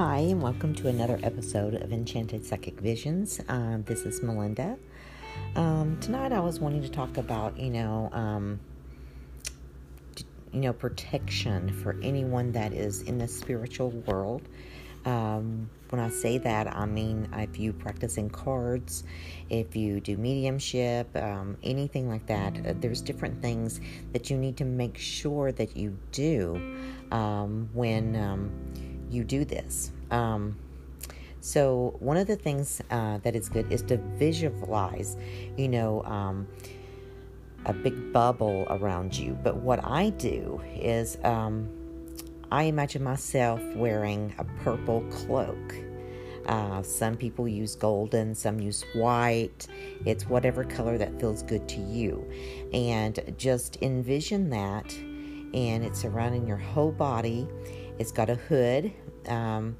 Hi, and welcome to another episode of Enchanted Psychic Visions. Um, this is Melinda. Um, tonight, I was wanting to talk about, you know, um, you know, protection for anyone that is in the spiritual world. Um, when I say that, I mean if you practice in cards, if you do mediumship, um, anything like that, uh, there's different things that you need to make sure that you do um, when you do this. Um, so, one of the things uh, that is good is to visualize, you know, um, a big bubble around you. But what I do is um, I imagine myself wearing a purple cloak. Uh, some people use golden, some use white. It's whatever color that feels good to you. And just envision that, and it's surrounding your whole body. It's got a hood. Um,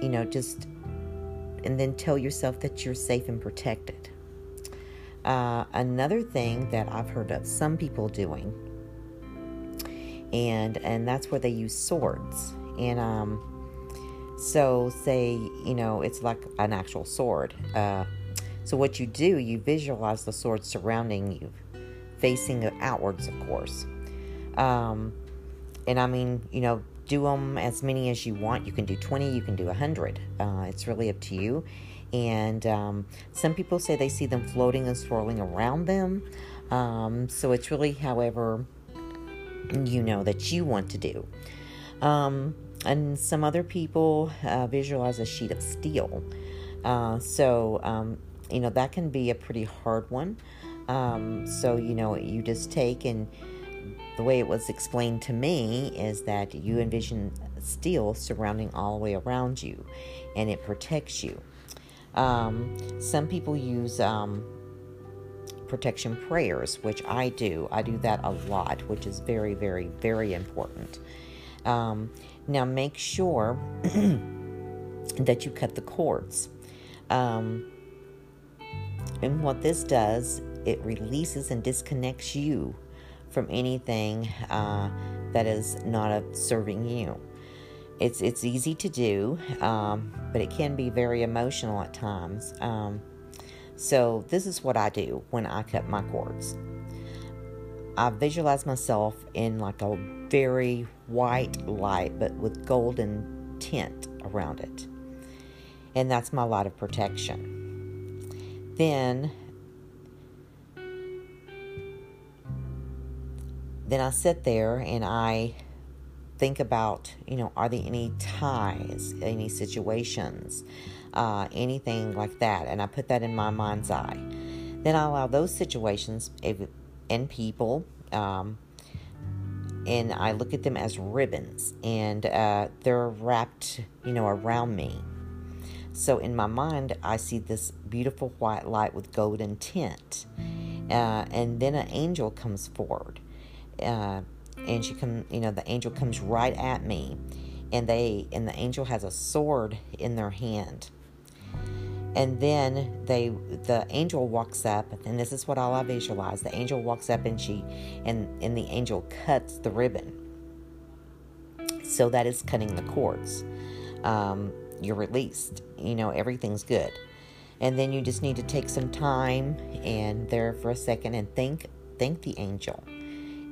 you know, just, and then tell yourself that you're safe and protected. Uh, another thing that I've heard of some people doing, and and that's where they use swords. And um, so say you know it's like an actual sword. Uh, so what you do, you visualize the sword surrounding you, facing outwards, of course. Um, and I mean, you know, do them as many as you want. You can do 20, you can do 100. Uh, it's really up to you. And um, some people say they see them floating and swirling around them. Um, so it's really however you know that you want to do. Um, and some other people uh, visualize a sheet of steel. Uh, so, um, you know, that can be a pretty hard one. Um, so, you know, you just take and the way it was explained to me is that you envision steel surrounding all the way around you and it protects you. Um, some people use um, protection prayers, which I do. I do that a lot, which is very, very, very important. Um, now, make sure that you cut the cords. Um, and what this does, it releases and disconnects you from anything uh, that is not serving you. It's it's easy to do, um, but it can be very emotional at times. Um, so this is what I do when I cut my cords. I visualize myself in like a very white light, but with golden tint around it, and that's my light of protection. Then then I sit there and I think about, you know, are there any ties, any situations, uh, anything like that, and I put that in my mind's eye. Then I allow those situations and people, um, and I look at them as ribbons, and uh, they're wrapped, you know, around me. So in my mind, I see this beautiful white light with golden tint, uh, and then an angel comes forward uh, and she come, you know, the angel comes right at me, and they and the angel has a sword in their hand. And then they, the angel walks up, and this is what all I visualize. The angel walks up, and she, and and the angel cuts the ribbon. So that is cutting the cords. Um, you're released. You know everything's good, and then you just need to take some time and there for a second and think thank the angel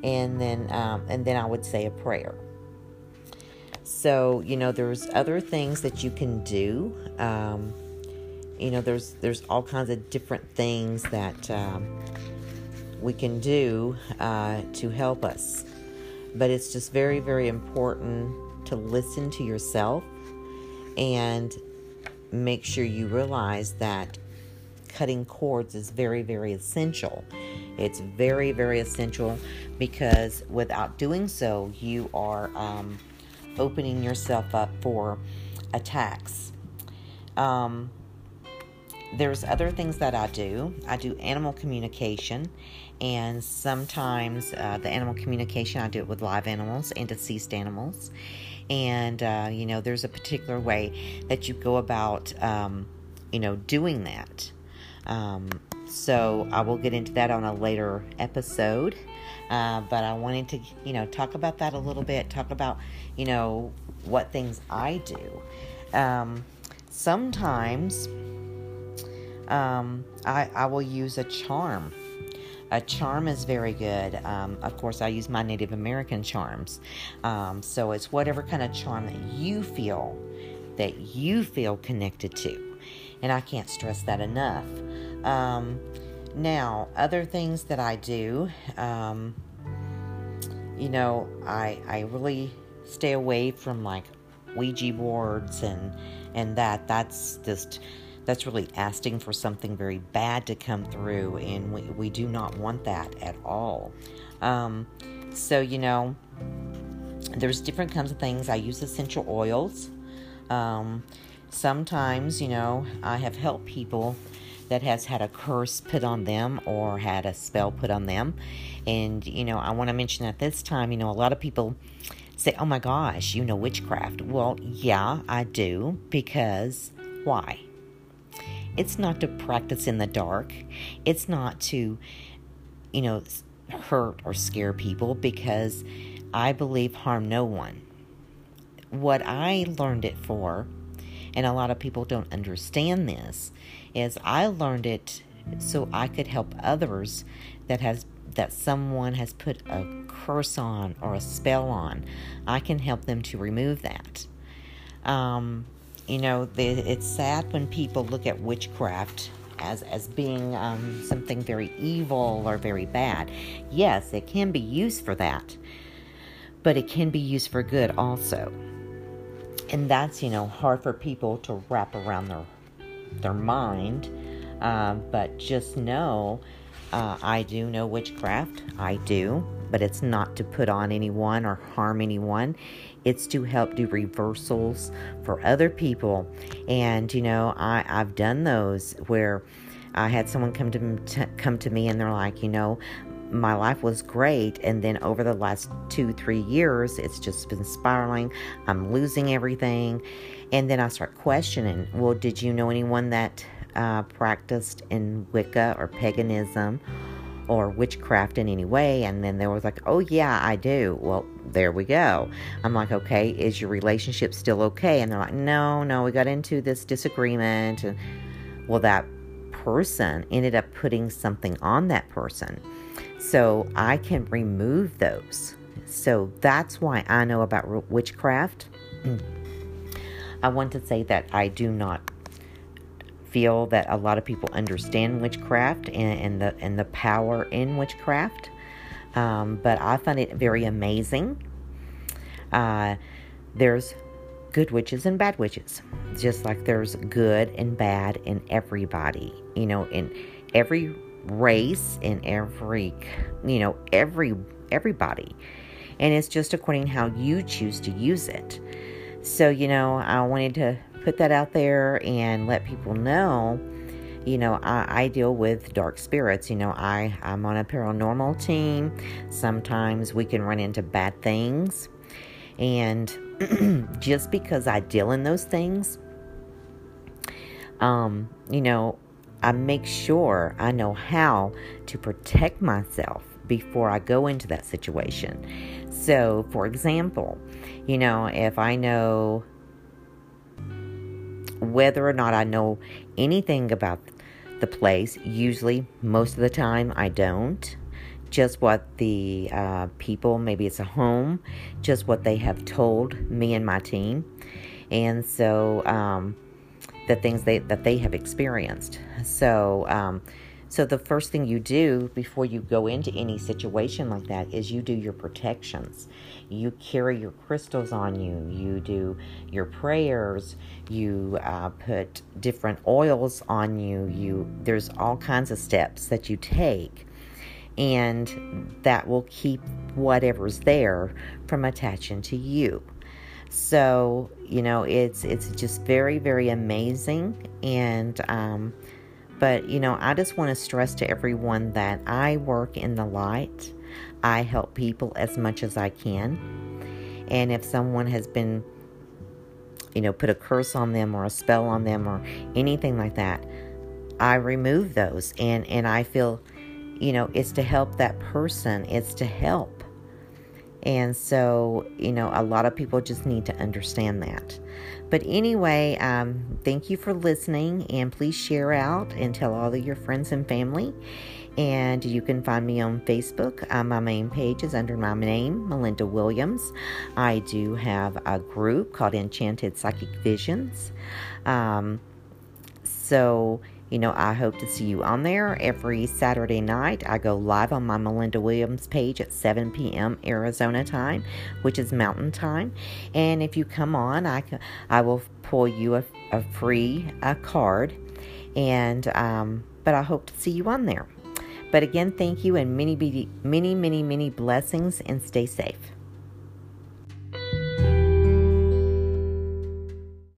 and then um, and then I would say a prayer. So you know, there's other things that you can do. Um, you know, there's there's all kinds of different things that um, we can do uh, to help us, but it's just very very important to listen to yourself and make sure you realize that cutting cords is very very essential it's very, very essential because without doing so, you are um, opening yourself up for attacks. Um, there's other things that I do. I do animal communication, and sometimes uh, the animal communication I do it with live animals and deceased animals. And uh, you know, there's a particular way that you go about, um, you know, doing that. Um, so I will get into that on a later episode. Uh, but I wanted to, you know, talk about that a little bit, talk about, you know, what things I do. Um, sometimes um, I, I will use a charm. A charm is very good. Um, of course, I use my Native American charms. Um, so it's whatever kind of charm that you feel that you feel connected to. And I can't stress that enough. Um, now, other things that I do, um, you know, I I really stay away from like Ouija boards and and that. That's just that's really asking for something very bad to come through, and we, we do not want that at all. Um, so, you know, there's different kinds of things. I use essential oils. Um, sometimes, you know, I have helped people that has had a curse put on them or had a spell put on them. And, you know, I want to mention at this time, you know, a lot of people say, oh my gosh, you know witchcraft. Well, yeah, I do. Because why? It's not to practice in the dark. It's not to, you know, hurt or scare people because I believe harm no one. What I learned it for, and a lot of people don't understand this, is I learned it so I could help others that has that someone has put a curse on or a spell on. I can help them to remove that. Um, you know, the, it's sad when people look at witchcraft as as being um, something very evil or very bad. Yes, it can be used for that, but it can be used for good also. And that's you know hard for people to wrap around their their mind. Uh, but just know, uh, I do know witchcraft. I do, but it's not to put on anyone or harm anyone. It's to help do reversals for other people. And, you know, I, I've done those where I had someone come to, come to me and they're like, you know, my life was great and then over the last two three years it's just been spiraling i'm losing everything and then i start questioning well did you know anyone that uh, practiced in wicca or paganism or witchcraft in any way. And then they was like, oh, yeah, I do. Well, there we go. I'm like, okay, is your relationship still okay? And they're like, no, no, we got into this disagreement. And well, that person ended up putting something on that person. So I can remove those. So that's why I know about witchcraft. I want to say that I do not feel that a lot of people understand witchcraft and, and the and the power in witchcraft. Um, but I find it very amazing. Uh, there's good witches and bad witches, just like there's good and bad in everybody. You know, in every race, in every, you know, every everybody, and it's just according how you choose to use it. So you know, I wanted to put that out there and let people know you know I, I, deal with dark spirits. You know i i'm on a paranormal team. Sometimes we can run into bad things. And just because i deal in those things um you know i make sure i know how to protect myself before i go into that situation so for example you know if i know whether or not I know anything about the place. Usually, most of the time, I don't. Just what the uh, people, maybe it's a home, just what they have told me and my team. And so, um, the things they, that they have experienced. So, um, so, the first thing you do before you go into any situation like that is you do your protections. You carry your crystals on you, you do your prayers, you uh, put different oils on you. You There's all kinds of steps that you take, and that will keep whatever's there from attaching to you. So, you know, it's it's just very, very amazing and um, but, you know, I just want to stress to everyone that I work in the light. I help people as much as I can. And if someone has been, you know, put a curse on them or a spell on them or anything like that, I remove those. And, and I feel, you know, it's to help that person, it's to help. And so, you know, a lot of people just need to understand that. But anyway, um, thank you for listening and please share out and tell all of your friends and family. And you can find me on Facebook. Uh, my main page is under my name, Melinda Williams. I do have a group called Enchanted Psychic Visions. Um, so, you know, I hope to see you on there every Saturday night. I go live on my Melinda Williams page at 7 p.m. Arizona time, which is Mountain Time. And if you come on, I, I will pull you a, a free a card. And, um, but I hope to see you on there. But again, thank you and many, many, many, many, many blessings and stay safe.